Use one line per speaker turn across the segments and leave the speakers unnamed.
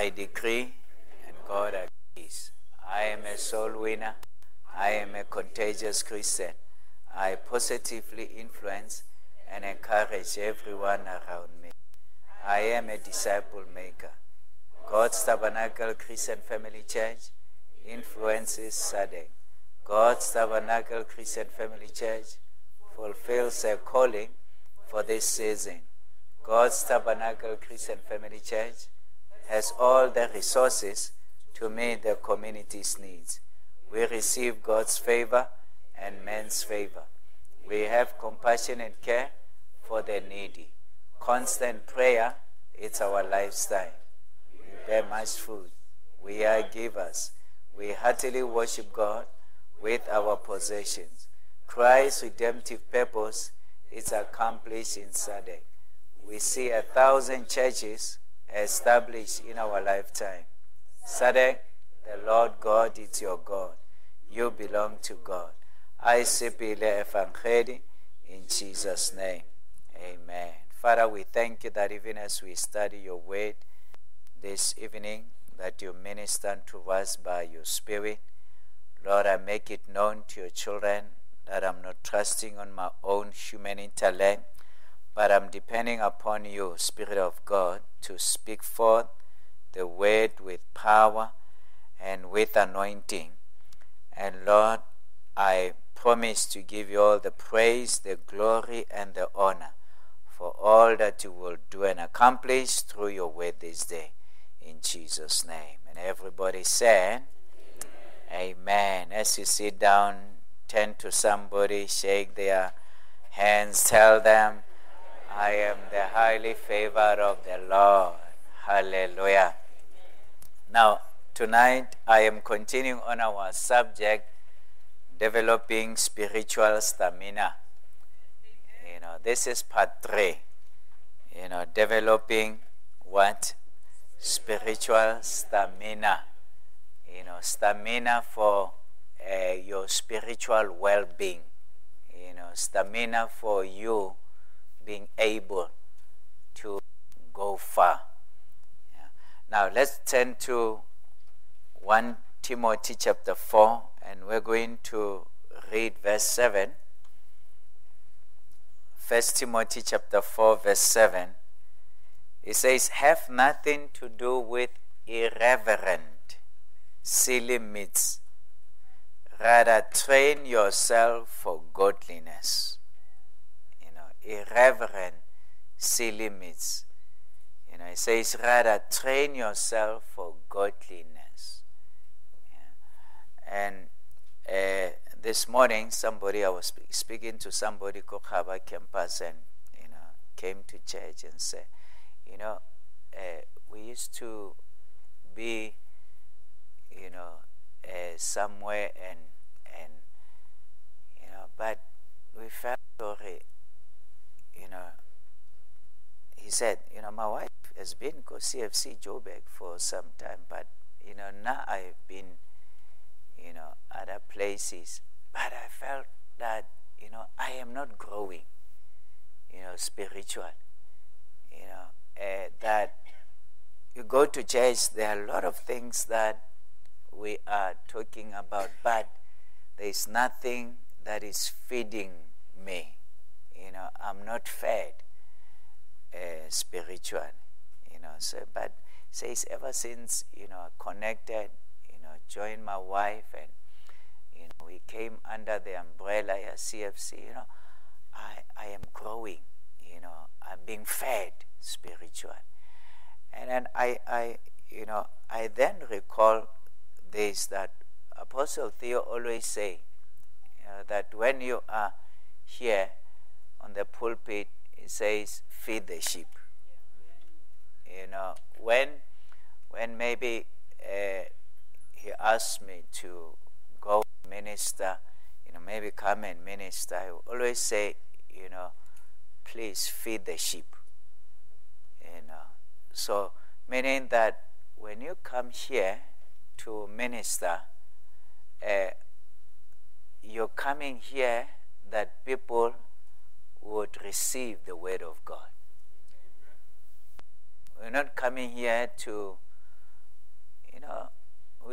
I decree, and God agrees. I am a soul winner. I am a contagious Christian. I positively influence and encourage everyone around me. I am a disciple maker. God's Tabernacle Christian Family Church influences SADC. God's Tabernacle Christian Family Church fulfills a calling for this season. God's Tabernacle Christian Family Church has all the resources to meet the community's needs. We receive God's favor and man's favor. We have compassion and care for the needy. Constant prayer, it's our lifestyle. We bear much fruit. We are givers. We heartily worship God with our possessions. Christ's redemptive purpose is accomplished in SADC. We see a thousand churches established in our lifetime. SADC, the Lord God is your God. You belong to God. I sipile evangeli in Jesus' name. Amen. Father, we thank you that even as we study your word this evening, that you minister to us by your Spirit. Lord, I make it known to your children that I'm not trusting on my own human intellect, but I'm depending upon you, Spirit of God, to speak forth the word with power and with anointing. And Lord, I promise to give you all the praise, the glory, and the honor for all that you will do and accomplish through your word this day. In Jesus' name. And everybody said, Amen. Amen. As you sit down, turn to somebody, shake their hands, tell them, I am the highly favored of the Lord. Hallelujah. Now, tonight I am continuing on our subject, developing spiritual stamina. You know, this is part three. You know, developing what? Spiritual stamina. You know, stamina for uh, your spiritual well being. You know, stamina for you being able to go far. Yeah. Now, let's turn to 1 Timothy chapter 4, and we're going to read verse 7. 1 Timothy chapter 4, verse 7. It says, Have nothing to do with irreverent, silly myths. Rather, train yourself for godliness. Irreverent, silly myths. You know, it says, rather, train yourself for godliness. Yeah. And uh, this morning, somebody, I was speaking to somebody called Haba campus and, you know, came to church and said, you know, uh, we used to be, you know, uh, somewhere and and you know, but we felt sorry. You know, he said, you know, my wife has been CFC Joburg for some time, but you know, now I've been, you know, other places, but I felt that you know I am not growing, you know, spiritual, you know, uh, that you go to church, there are a lot of things that we are talking about, but there is nothing that is feeding me. You know, I'm not fed uh, spiritual. You know, so but says ever since you know connected, you know, joined my wife and you know we came under the umbrella at CFC. You know, I I am growing. You know, I'm being fed spiritual. And then I, I, you know, I then recall this that Apostle Theo always say uh, that when you are here on the pulpit, he says, feed the sheep. You know, when, when maybe uh, he asked me to go minister, you know, maybe come and minister, I always say, you know, please feed the sheep. You know, so meaning that when you come here to minister, uh, you're coming here that people would receive the word of God. We're not coming here to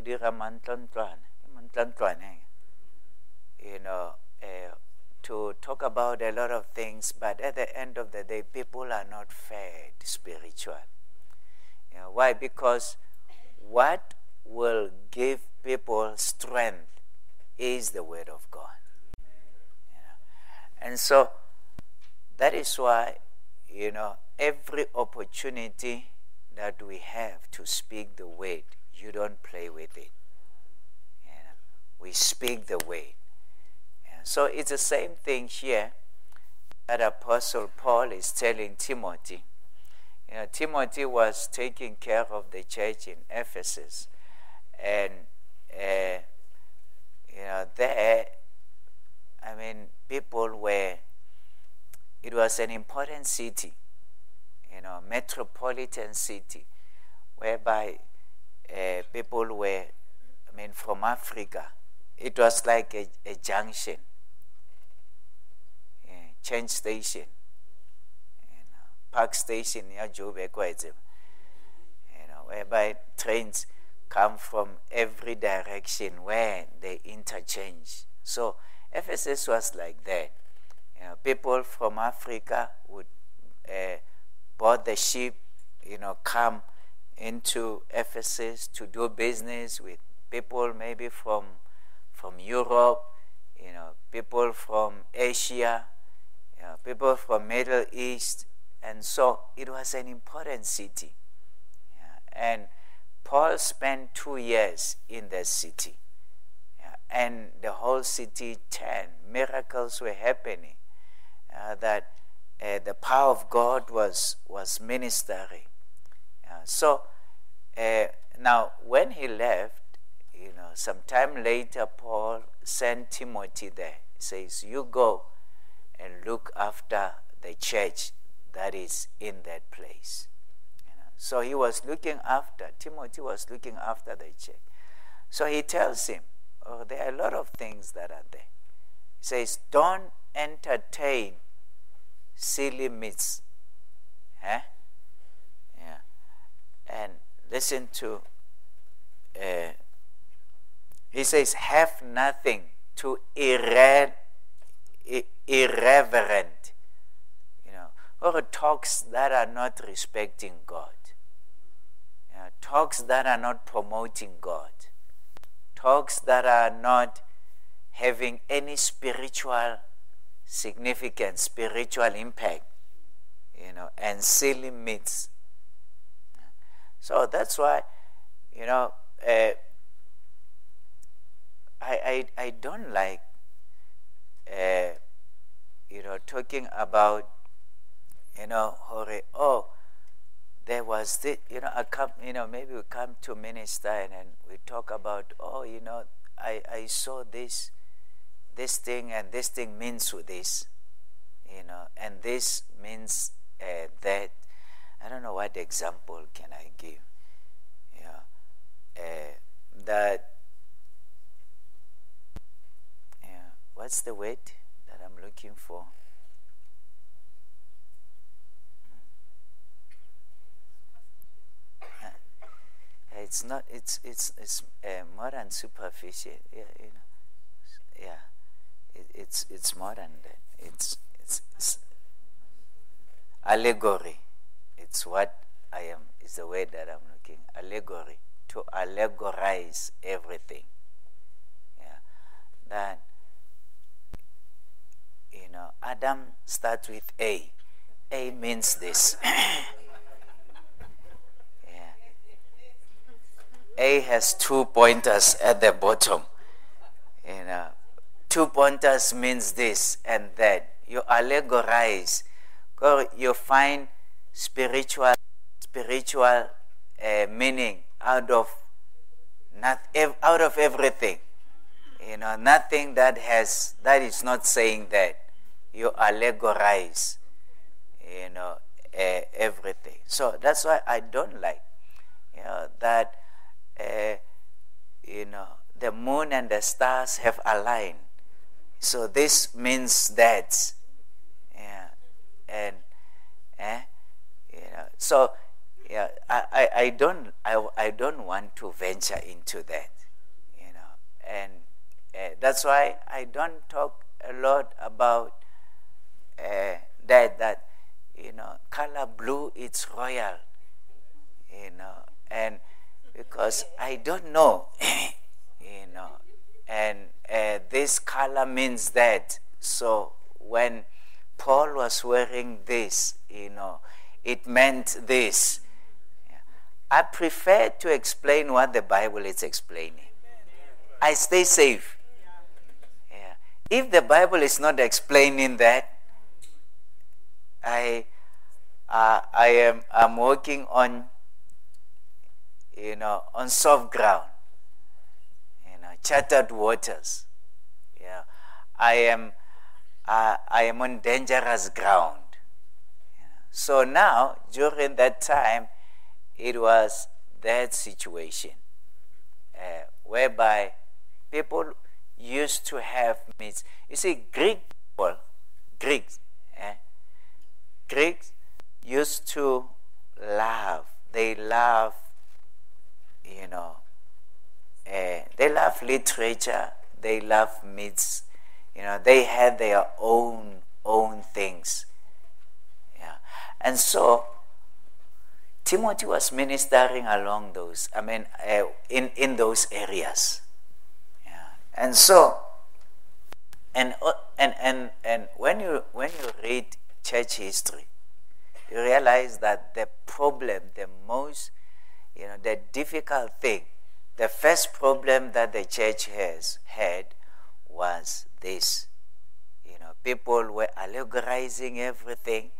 dira mantlontlwana mantlontlwane you know uh, to talk about a lot of things but at the end of the day people are not fed spiritual you know, why because what will give people strength is the word of god you know? and so that is why you know every opportunity that we have to speak the word, you don't play with it. Yeah. We speak the word. And So it's the same thing here that Apostle Paul is telling Timothy. You know, Timothy was taking care of the church in Ephesus, and uh, you know there, I mean, people were. It was an important city you know, metropolitan city, whereby uh, people were, I mean, from Africa. It was like a, a junction, yeah, change station, you know, park station near Joburg, you know, whereby trains come from every direction where they interchange. So Ephesus was like that. You know, people from Africa would uh, the ship, you know, come into Ephesus to do business with people maybe from from Europe, you know, people from Asia, you know, people from Middle East, and so it was an important city. Yeah. And Paul spent two years in that city, yeah. and the whole city turned. Miracles were happening. Uh, that uh, the power of God was, was ministering. Uh, so uh, now, when he left, you know, sometime later, Paul sent Timothy there. He says, You go and look after the church that is in that place. You know? So he was looking after, Timothy was looking after the church. So he tells him, Oh, there are a lot of things that are there. He says, Don't entertain silly myths. Eh? Yeah. And listen to, uh, he says, have nothing to irre- irreverent, you know, or talks that are not respecting God, you know, talks that are not promoting God, talks that are not having any spiritual significant spiritual impact, you know, and silly myths. So that's why, you know, uh, I, I, I don't like, uh, you know, talking about, you know, oh, there was this, you know, I come, you know, maybe we come to minister and, and we talk about, oh, you know, I, I saw this this thing and this thing means this, you know, and this means uh, that. I don't know what example can I give. Yeah, uh, that. Yeah, what's the word that I'm looking for? It's not. It's it's it's uh, more than superficial. Yeah, you know. Yeah it's it's more than that. It's, it's, it's allegory. It's what I am. It's the way that I'm looking. Allegory to allegorize everything. Yeah, that you know, Adam starts with A. A means this. yeah. A has two pointers at the bottom. You know, two pointers means this and that. You allegorize, you find spiritual spiritual uh, meaning out of not out of everything. You know, nothing that has that is not saying that. You allegorize, you know, uh, everything. So that's why I don't like, you know, that, uh, you know, the moon and the stars have aligned so this means that. Yeah. And eh, you know, so yeah, I, I, I don't I, I don't want to venture into that, you know. And uh, that's why I don't talk a lot about uh, that, that, you know, color blue, it's royal, you know. And because I don't know, you know, and uh, this color means that. So when Paul was wearing this, you know, it meant this. I prefer to explain what the Bible is explaining. I stay safe. Yeah. If the Bible is not explaining that, I, uh, I am I'm working on, you know, on soft ground, charted waters. Yeah, I am, uh, I am on dangerous ground. So now, during that time, it was that situation uh, whereby people used to have meats. You see, Greek people, Greeks, eh, Greeks used to love. They love, you know, uh, they love literature. They love myths. You know, they had their own own things. Yeah, and so Timothy was ministering along those. I mean, uh, in in those areas. Yeah, and so, and and and and when you when you read church history, you realize that the problem, the most, you know, the difficult thing, the first problem that the church has had was this. You know, people were allegorizing everything.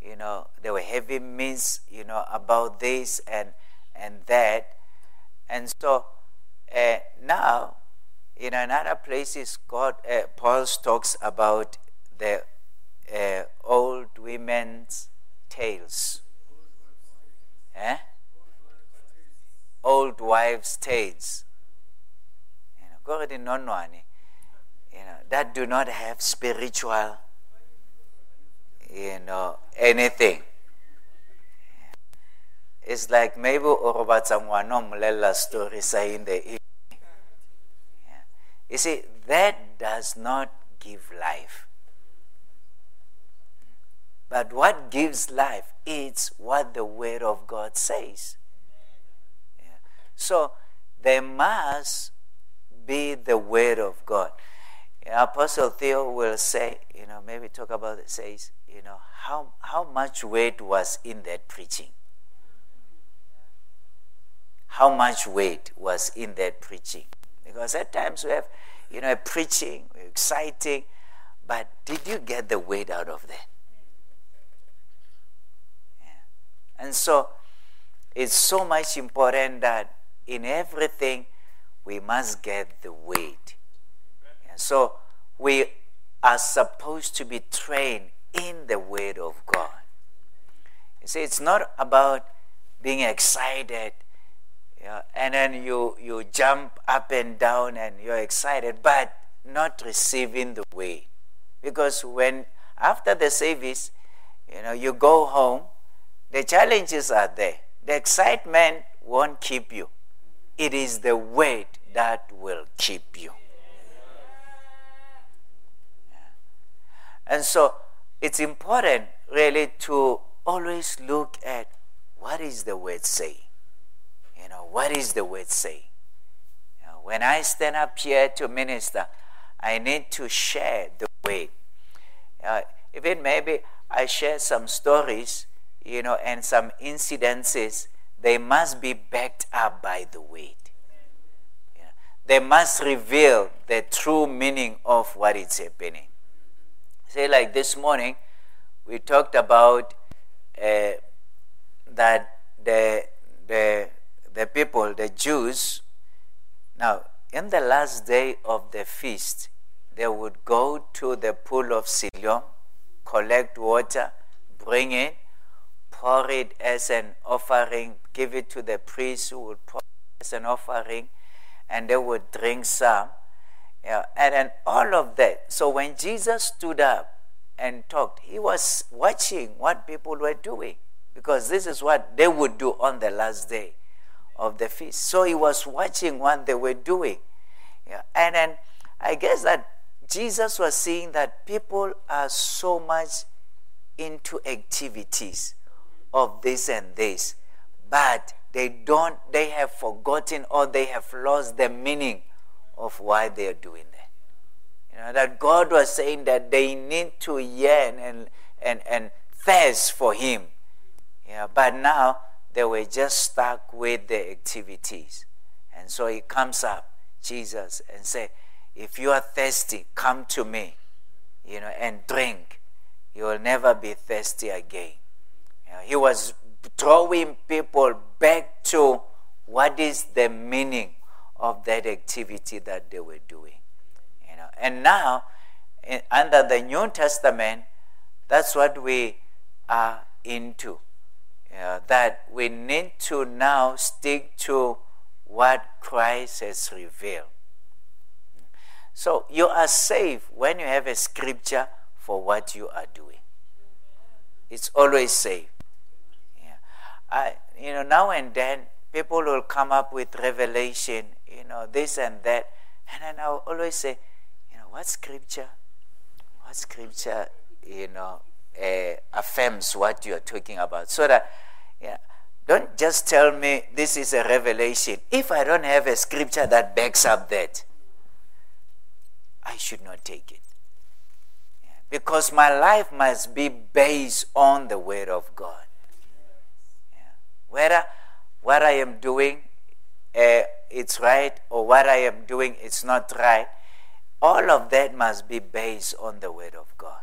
You know, they were having myths, you know, about this and and that, and so uh, now, in another places, God, uh, Paul talks about the uh, old women's tales. Eh? Old wives' tales. You know, you know, that do not have spiritual, you know, anything. It's like maybe Orobatsa Ngwano Mulela story saying the. You see, that does not give life. But what gives life is what the Word of God says. Yeah. So there must be the Word of God. Apostle Theo will say, you know, maybe talk about it, says, you know, how, how much weight was in that preaching? How much weight was in that preaching? Because at times we have, you know, a preaching, exciting, but did you get the weight out of that? And so it's so much important that in everything we must get the weight. And so we are supposed to be trained in the Word of God. You see, it's not about being excited and then you, you jump up and down and you're excited, but not receiving the Word. Because when after the service, you know, you go home the challenges are there. The excitement won't keep you. It is the weight that will keep you. And so it's important really to always look at what is the word say. You know, what is the word say? You know, when I stand up here to minister, I need to share the word. Uh, even maybe I share some stories you know, and some incidences, they must be backed up by the weight. Yeah. They must reveal the true meaning of what is happening. Say, like this morning, we talked about uh, that the, the, the people, the Jews, now, in the last day of the feast, they would go to the pool of Siloam, collect water, bring it, pour it as an offering, give it to the priest who would pour it as an offering, and they would drink some. Yeah, and then all of that. So when Jesus stood up and talked, he was watching what people were doing because this is what they would do on the last day of the feast. So he was watching what they were doing. Yeah. And then I guess that Jesus was seeing that people are so much into activities of this and this, but they don't, they have forgotten or they have lost the meaning of why they are doing that. You know, that God was saying that they need to yearn and, and, and thirst for Him. Yeah, but now they were just stuck with the activities. And so He comes up, Jesus, and say, if you are thirsty, come to me, you know, and drink. You will never be thirsty again. He was drawing people back to what is the meaning of that activity that they were doing. You know, and now, in, under the New Testament, that's what we are into. You know, that we need to now stick to what Christ has revealed. So you are safe when you have a scripture for what you are doing. It's always safe. You know, now and then people will come up with revelation, you know, this and that. And then I'll always say, you know, what scripture, what scripture, you know, uh, affirms what you're talking about. So that, yeah, don't just tell me this is a revelation. If I don't have a scripture that backs up that, I should not take it. Yeah, because my life must be based on the Word of God whether what I am doing uh, it's right or what I am doing it's not right, all of that must be based on the Word of God.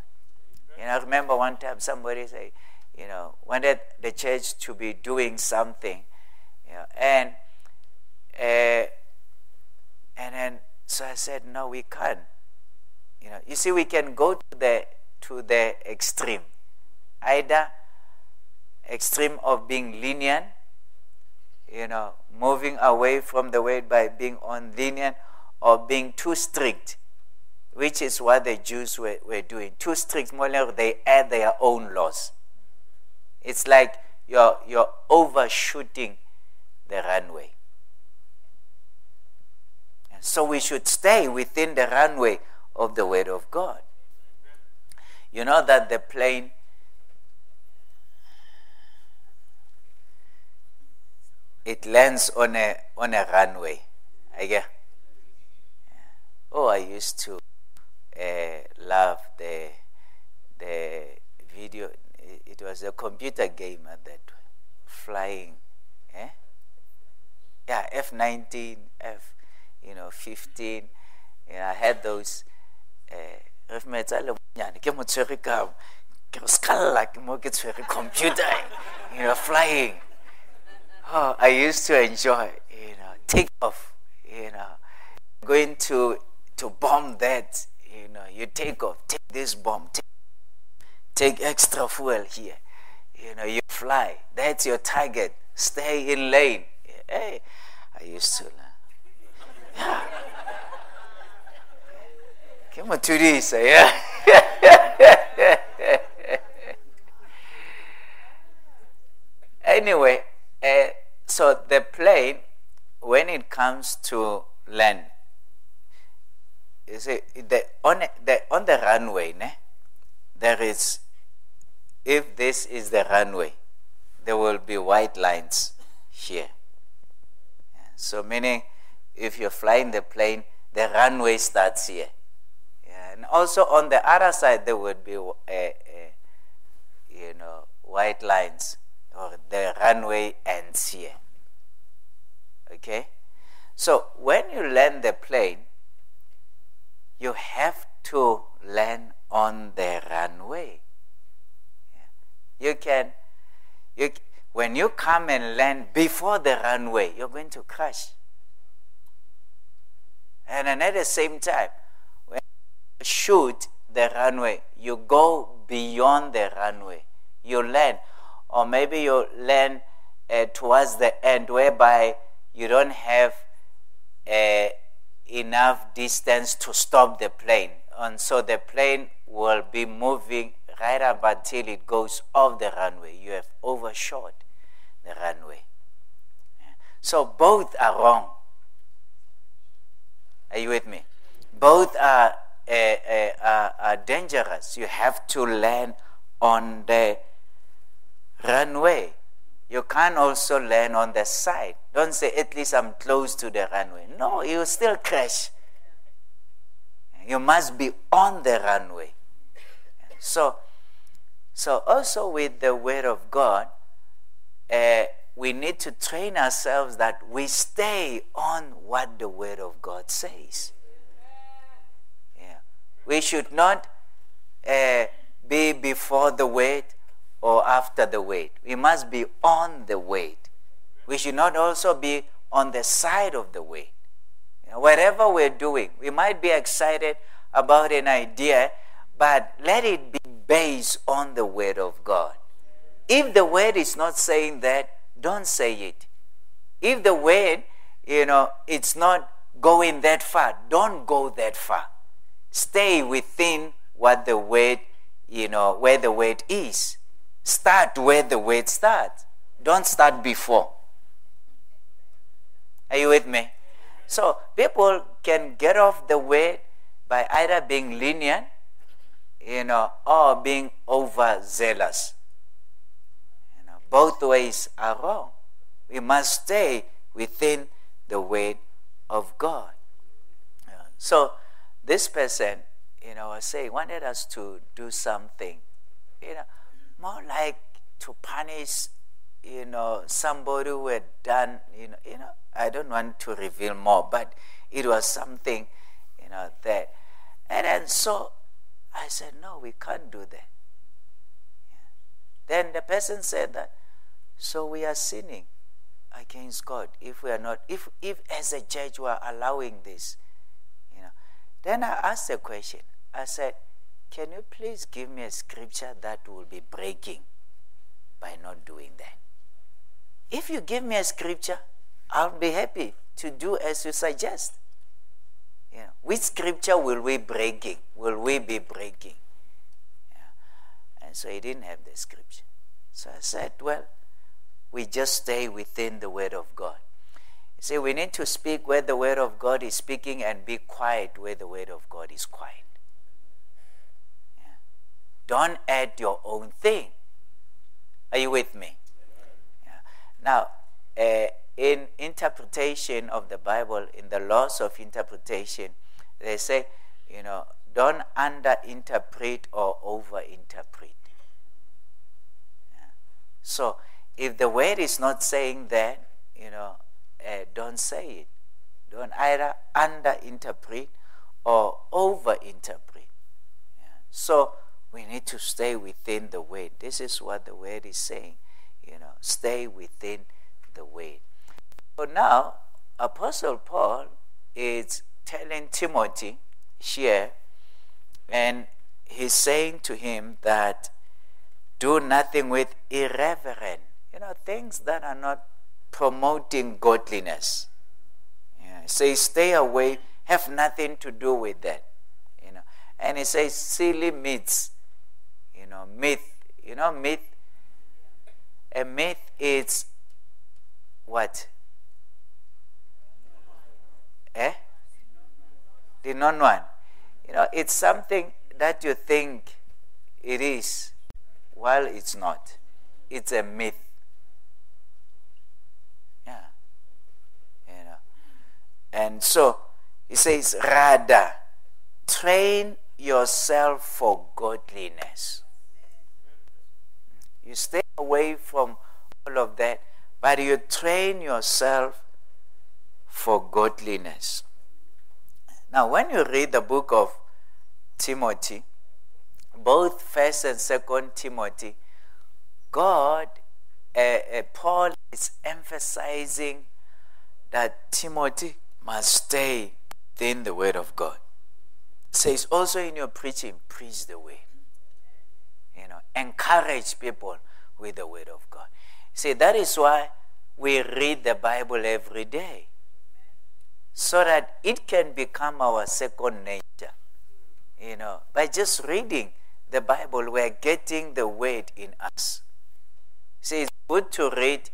You know, I remember one time somebody say, you know, wanted the church to be doing something, you know, and uh, and then so I said, no, we can't. You know, you see, we can go to the to the extreme, either extreme of being lenient, you know, moving away from the word by being on lenient or being too strict, which is what the Jews were, were doing. Too strict, more like they add their own laws. It's like you're, you're overshooting the runway. And so we should stay within the runway of the Word of God. You know that the plane it lands on a on a runway. I get. Oh, I used to uh, love the the video. It was a computer game at that flying. Eh? Yeah, F nineteen, F, you know, fifteen. You know, I had those. Re metsa le bonyane ke mo tshwere ka ke go skalla ke mo ke tshwere computer you know flying oh, I used to enjoy, you know, take off, you know, going to to bomb that, you know, you take off, take this bomb, take, take extra fuel here, you know, you fly. That's your target. Stay in lane. Hey, I used to. Yeah. Come on to this, eh? yeah. anyway, uh, so the plane, when it comes to land, you see, the, on, the, on the runway, ne, there is, if this is the runway, there will be white lines here. So meaning, if you're flying the plane, the runway starts here. And also on the other side, there would be, uh, uh, you know, white lines or the runway ends here. Okay? So when you land the plane, you have to land on the runway. You can, you, when you come and land before the runway, you're going to crash. And then at the same time, when you shoot the runway, you go beyond the runway. You land or maybe you land uh, towards the end whereby you don't have uh, enough distance to stop the plane. And so the plane will be moving right up until it goes off the runway. You have overshot the runway. So both are wrong. Are you with me? Both are, uh, uh, are, are dangerous. You have to land on the runway. You can't also land on the side. Don't say, at least I'm close to the runway. No, you still crash. You must be on the runway. So, so also with the Word of God, uh, we need to train ourselves that we stay on what the Word of God says. Yeah. We should not uh, be before the Word or after the Word. We must be on the Word. We should not also be on the side of the Word. You know, whatever we're doing, we might be excited about an idea, but let it be based on the Word of God. If the Word is not saying that, don't say it. If the word, you know, it's not going that far, don't go that far. Stay within what the word, you know, where the word is. Start where the word starts. Don't start before. Are you with me? So people can get off the word by either being lenient, you know, or being overzealous. You know, Both ways are wrong. We must stay within the way of God. So this person, you know, saying, wanted us to do something, you know, more like to punish, you know, somebody who had done, you know, you know, I don't want to reveal more, but it was something, you know, that. And then so I said, no, we can't do that. Then the person said that, so we are sinning against God if we are not, if, if as a judge we are allowing this. You know. Then I asked a question. I said, Can you please give me a scripture that will be breaking by not doing that? If you give me a scripture, I'll be happy to do as you suggest. Know, which scripture will we breaking? Will we be breaking? Yeah. And so he didn't have the scripture. So I said, Well, we just stay within the Word of God. You see, we need to speak where the Word of God is speaking and be quiet where the Word of God is quiet. Don't add your own thing. Are you with me? Yeah. Now, uh, in interpretation of the Bible, in the laws of interpretation, they say, you know, don't underinterpret or overinterpret. Yeah. So, if the word is not saying that, you know, uh, don't say it. Don't either underinterpret or overinterpret. Yeah. So we need to stay within the word. This is what the word is saying. You know, stay within the word. So now, Apostle Paul is telling Timothy here, and he's saying to him that do nothing with irreverent you know, things that are not promoting godliness. Yeah. Say, stay away, have nothing to do with that. You know, and he says silly myths. You know, myth. You know, myth. A myth is what? Eh? The non one. You know, it's something that you think it is, while it's not. It's a myth. Yeah. you know And so he says, rather, train yourself for godliness. You stay away from all of that, but you train yourself for godliness. Now, when you read the book of Timothy, both First and Second Timothy, God, uh, uh, Paul is emphasizing that Timothy must stay within the Word of God. Says also in your preaching, preach the way. Encourage people with the Word of God. See, that is why we read the Bible every day. So that it can become our second nature. You know, by just reading the Bible, we're getting the word in us. See, it's good to read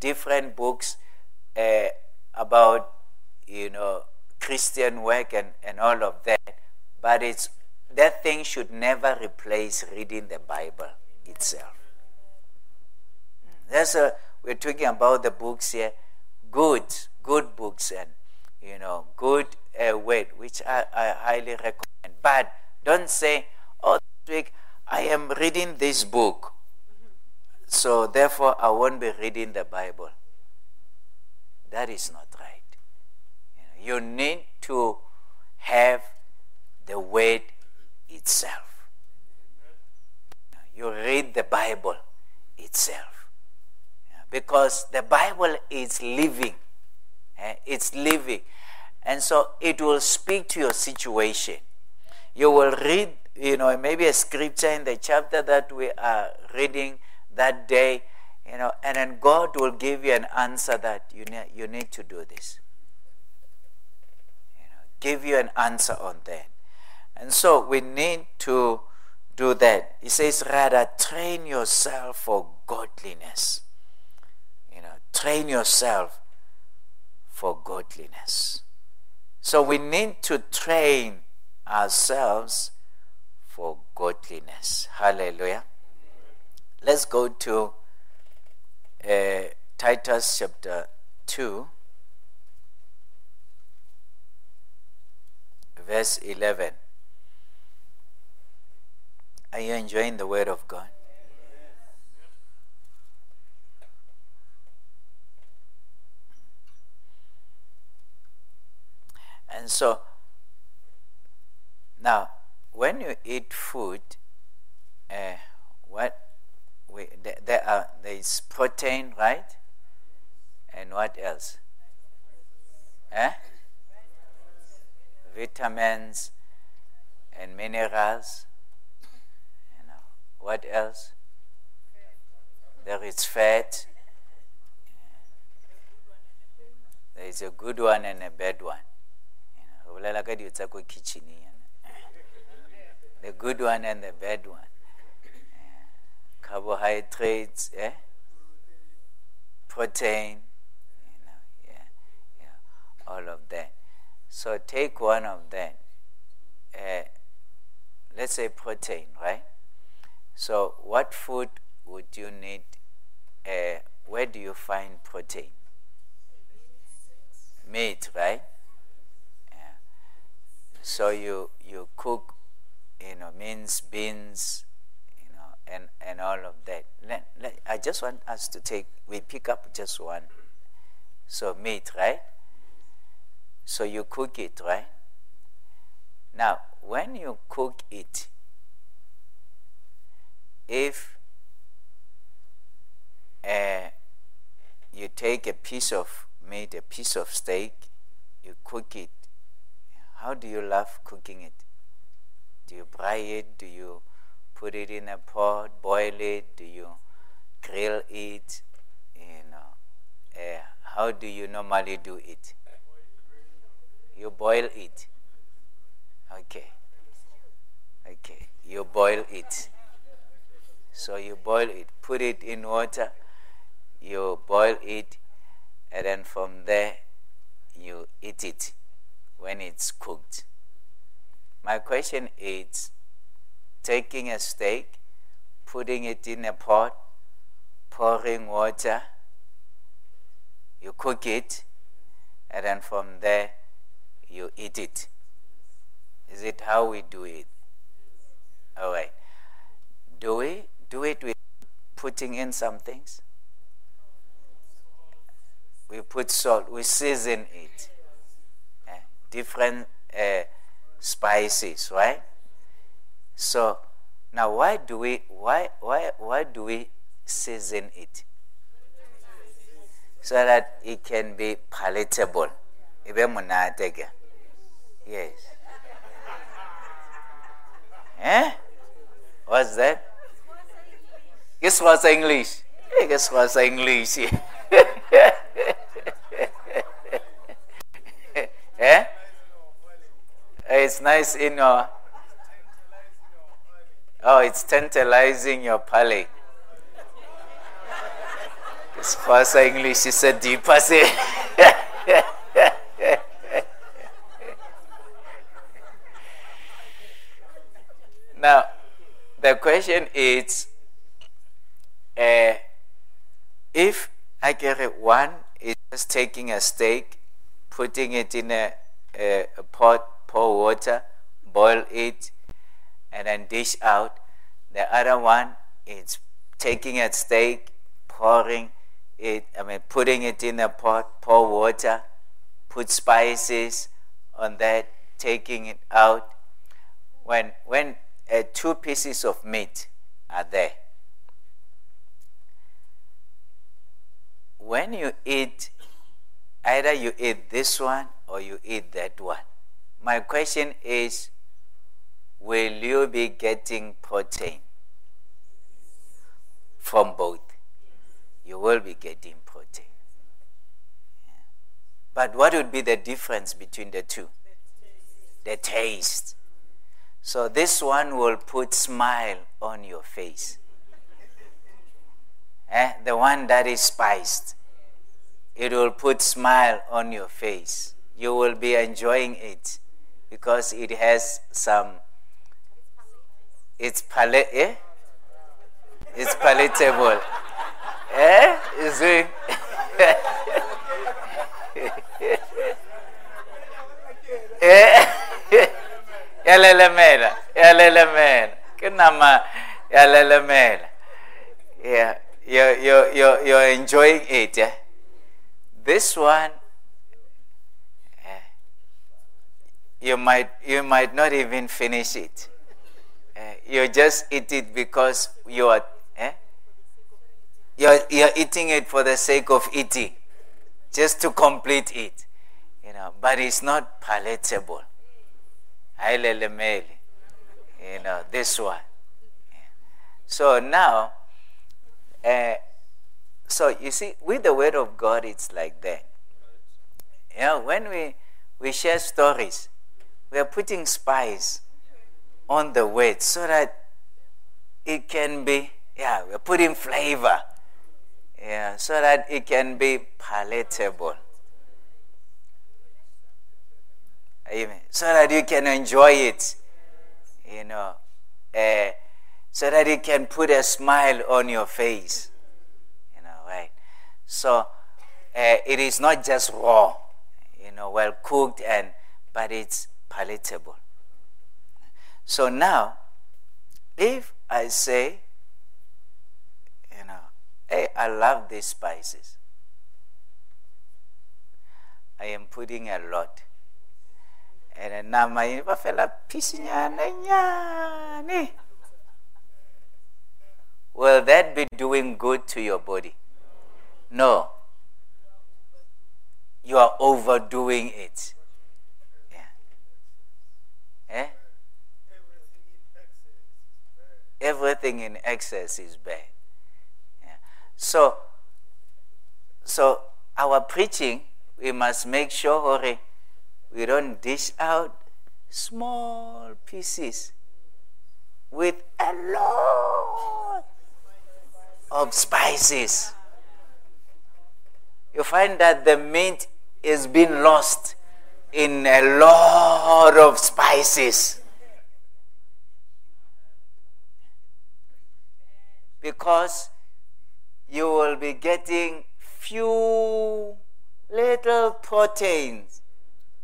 different books uh, about, you know, Christian work and, and all of that, but it's that thing should never replace reading the Bible itself. That's a, we're talking about the books here, good, good books and you know, good uh, which I, I highly recommend. But don't say, oh, this week I am reading this book, so therefore I won't be reading the Bible. That is not right. You need to have the word itself. You read the Bible itself. Because the Bible is living. It's living. And so it will speak to your situation. You will read, you know, maybe a scripture in the chapter that we are reading that day, you know, and then God will give you an answer that you need, you need to do this. You know, give you an answer on that. And so we need to do that. He says, rather, train yourself for godliness. You know, train yourself for godliness. So we need to train ourselves for godliness. Hallelujah. Let's go to uh, Titus chapter 2, verse 11. Are you enjoying the Word of God? And so, now, when you eat food, uh, what we, there, are, there is protein, right? And what else? Eh? Vitamins and minerals what else? There is fat. There is a good one and a bad one. The good one and the bad one. Carbohydrates, eh? protein, you know, yeah, yeah, all of that. So take one of them. Uh, let's say protein, right? So, what food would you need? Uh, where do you find protein? Meat, right? Yeah. So you you cook, you know, means beans, you know, and and all of that. Let, let, I just want us to take. We pick up just one. So meat, right? So you cook it, right? Now, when you cook it, if uh, you take a piece of meat, a piece of steak, you cook it, how do you love cooking it? Do you fry it? Do you put it in a pot, boil it? Do you grill it? You know, uh, how do you normally do it? You boil it. Okay. Okay. You boil it. So you boil it, put it in water, you boil it, and then from there you eat it when it's cooked. My question is taking a steak, putting it in a pot, pouring water, you cook it, and then from there you eat it. Is it how we do it? All right. Do we do it with putting in some things. We put salt, we season it. Uh, different uh, spices, right? So now why do we why why why do we season it? So that it can be palatable. Yes. Eh? What's that? Guess what's English? Guess what's English? Yeah? Eh, it's nice in your. Oh, it's tantalizing your palate. It's what's English? It's a deep say. now, the question is uh, if I get it, one is just taking a steak, putting it in a, a, a pot, pour water, boil it, and then dish out. The other one is taking a steak, pouring it, I mean, putting it in a pot, pour water, put spices on that, taking it out. When, when uh, two pieces of meat are there, when you eat, either you eat this one or you eat that one. My question is will you be getting protein from both? You will be getting protein. But what would be the difference between the two? The taste. So this one will put smile on your face. eh? The one that is spiced. It will put smile on your face. You will be enjoying it because it has some it's palate eh? It's palatable. eh? Eh? Nama yalelemela. Yeah, you're, you're, you're, you're enjoying it. Yeah? This one, eh, you might, you might not even finish it. Eh, you just eat it because you are, eh? you're, you're eating it for the sake of eating, just to complete it. You know, but it's not palatable. You know, this one. So now, uh, so you see, with the word of God, it's like that. Know, when we, we share stories, we are putting spice on the word so that it can be, yeah, we're putting flavor, yeah, so that it can be palatable. Amen. So that you can enjoy it, you know, uh, so that it can put a smile on your face? So uh, it is not just raw, you know, well cooked, and but it's palatable. So now, if I say, you know, hey, I love these spices, I am putting a lot. And pisinya nyane. Will that be doing good to your body? No. You are overdoing it. Yeah. Eh? Everything in excess is bad. Yeah. So, so our preaching, we must make sure we don't dish out small pieces with a lot of spices. You find that the meat is being lost in a lot of spices. Because you will be getting few little proteins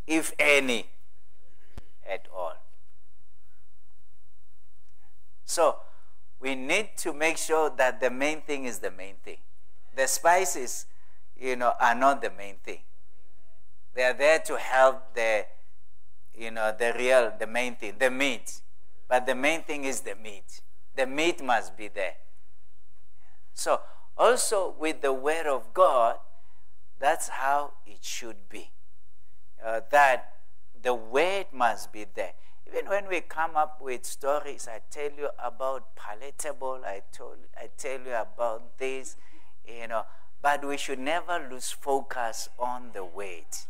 if any at all. So, we need to make sure that the main thing is the main thing. The spices, you know, are not the main thing. They are there to help the, you know, the real, the main thing, the meat. But the main thing is the meat. The meat must be there. So, also with the Word of God, that's how it should be uh, that the word must be there. Even when we come up with stories, I tell you about palatable, I, told, I tell you about this, you know, but we should never lose focus on the weight.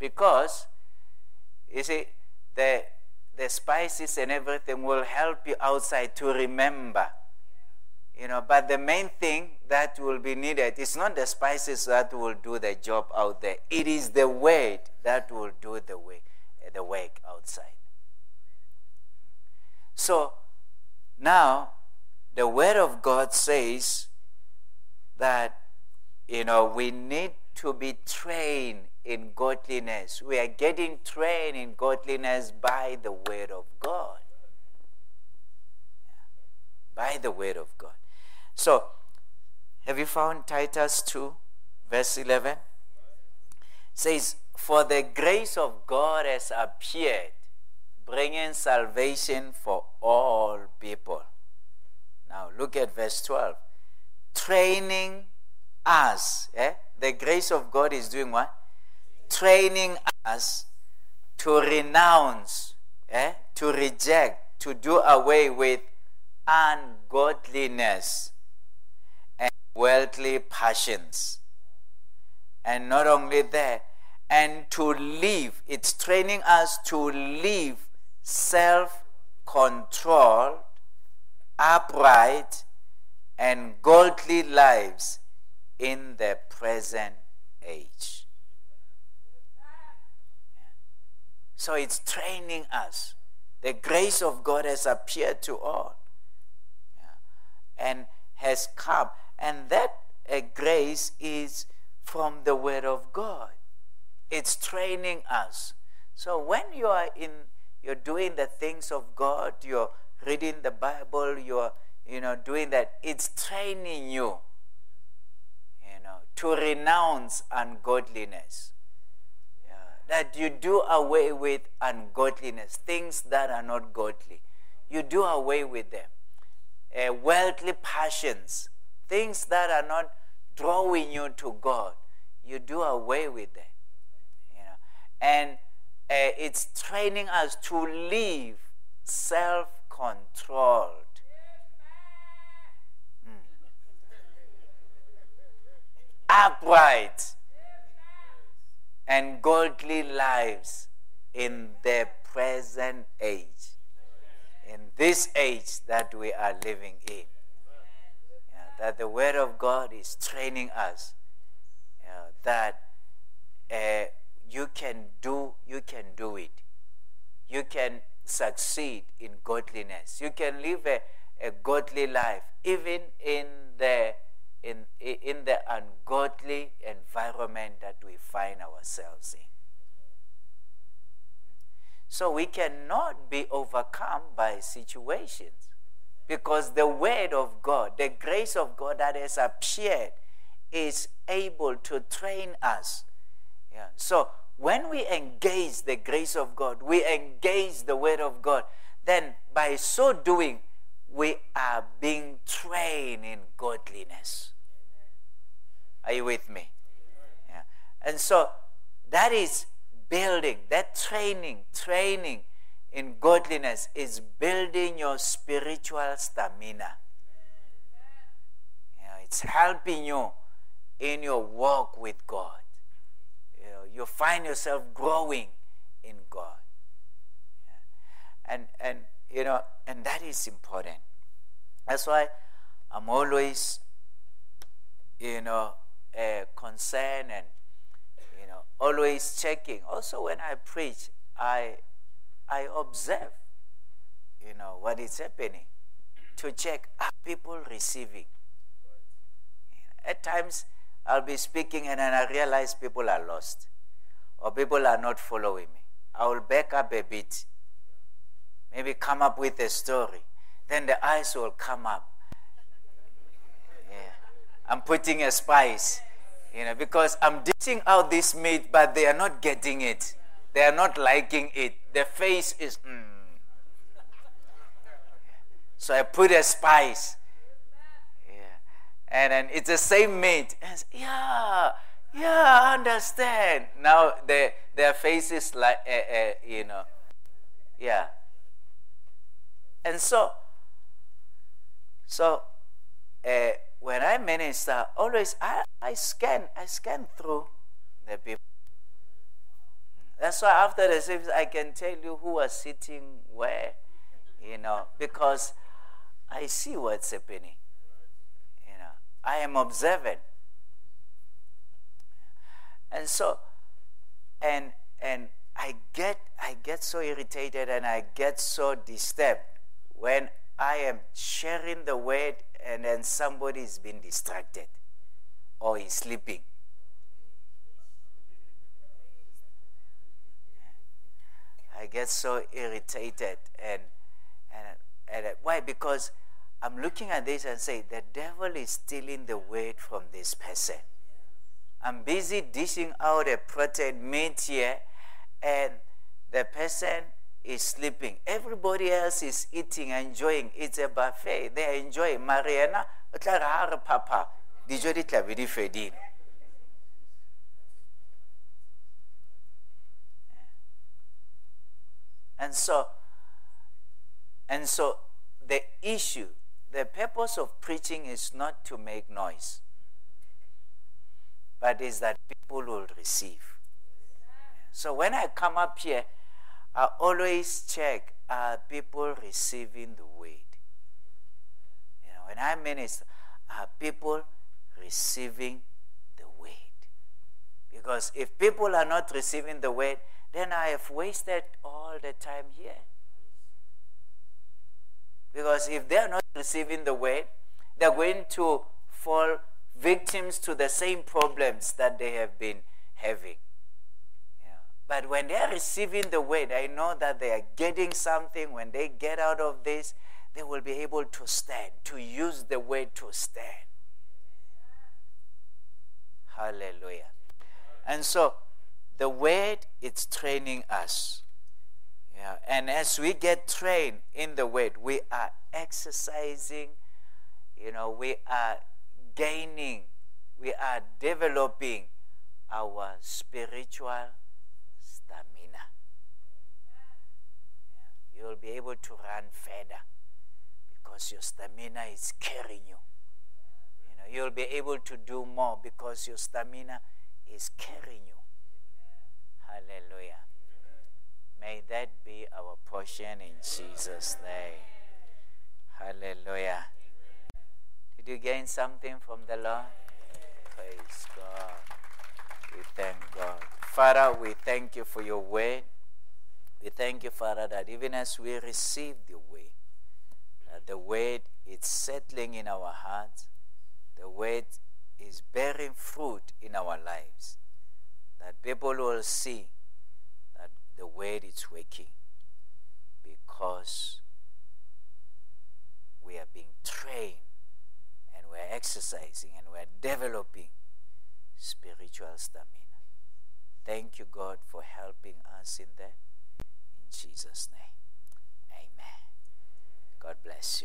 Because, you see, the, the spices and everything will help you outside to remember you know, but the main thing that will be needed is not the spices that will do the job out there. It is the weight that will do the way, the work outside. So now the Word of God says that, you know, we need to be trained in godliness. We are getting trained in godliness by the Word of God. By the Word of God. So, have you found Titus 2, verse 11? It says, For the grace of God has appeared, bringing salvation for all people. Now, look at verse 12. Training us. Eh? The grace of God is doing what? Training us to renounce, eh? to reject, to do away with ungodliness and worldly passions. And not only that, and to live, it's training us to live self controlled, upright, and godly lives in the present age. So it's training us. The grace of God has appeared to all and has come. And that uh, grace is from the Word of God. It's training us. So when you are in, you're doing the things of God, you're reading the Bible, you're, you know, doing that, it's training you, you know, to renounce ungodliness. that you do away with ungodliness, things that are not godly. You do away with them uh, worldly passions, things that are not drawing you to God, you do away with them. You know? And uh, it's training us to live self controlled. Mm. Upright and godly lives in the present age in this age that we are living in. Yeah, that the Word of God is training us yeah, that uh, you can do you can do it. You can succeed in godliness. You can live a, a godly life even in the in, in the ungodly environment that we find ourselves in. So we cannot be overcome by situations because the Word of God, the grace of God that has appeared, is able to train us. Yeah. So when we engage the grace of God, we engage the Word of God, then by so doing, we are being trained in godliness. Are you with me? Yeah. And so that is building, that training, training in godliness is building your spiritual stamina. It's helping you in your walk with God. You, find yourself growing in God. Yeah. And, and, you know, and that is important. That's why I'm always, you know, uh, concerned and you know, always checking. Also, when I preach, I, I observe, you know, what is happening to check are people receiving. At times, I'll be speaking and then I realize people are lost or people are not following me. I will back up a bit, maybe come up with a story. Then the eyes will come up. Yeah. I'm putting a spice you know, because I'm dishing out this meat, but they are not getting it. They are not liking it. Their face is, mm. So I put a spice. Yeah. And then it's the same meat. And yeah, yeah, I understand. Now their, their face is like, uh, uh, you know, yeah. And so, so, uh, when I minister, always I, I scan, I scan through the people. That's why after the service, I can tell you who was sitting where, you know, because I see what's happening. You know, I am observant. And so, and and I get I get so irritated and I get so disturbed when I am sharing the word and then somebody is being distracted or is sleeping. I get so irritated and and, and why? Because I'm looking at this and say the devil is stealing the word from this person. I'm busy dishing out a protein meat here, and the person is sleeping. Everybody else is eating, enjoying. It's a buffet. They are enjoying. Mariana, papa. And so, and so the issue, the purpose of preaching is not to make noise, but is that people will receive. So when I come up here, I always check are people receiving the word? You know, when I minister, are people receiving the word? Because if people are not receiving the word, then I have wasted all the time here. Because if they are not receiving the word, they're going to fall victims to the same problems that they have been having. But when they are receiving the word, I know that they are getting something. When they get out of this, they will be able to stand, to use the word to stand. Hallelujah. And so the word it's training us. Yeah. And as we get trained in the word, we are exercising, you know, we are gaining, we are developing our spiritual stamina. You'll be able to run further because your stamina is carrying you. You know, you'll be able to do more because your stamina is carrying you. Hallelujah. May that be our portion in Jesus' name. Hallelujah. Did you gain something from the Lord? Praise God. We thank God. Father, we thank you for your word. We thank you, Father, that even as we receive the word, that the word is settling in our hearts, the word is bearing fruit in our lives that people will see that the word is working because we are being trained and we're exercising and we're developing spiritual stamina. Thank you, God, for helping us in that. In Jesus' name, amen. God bless you.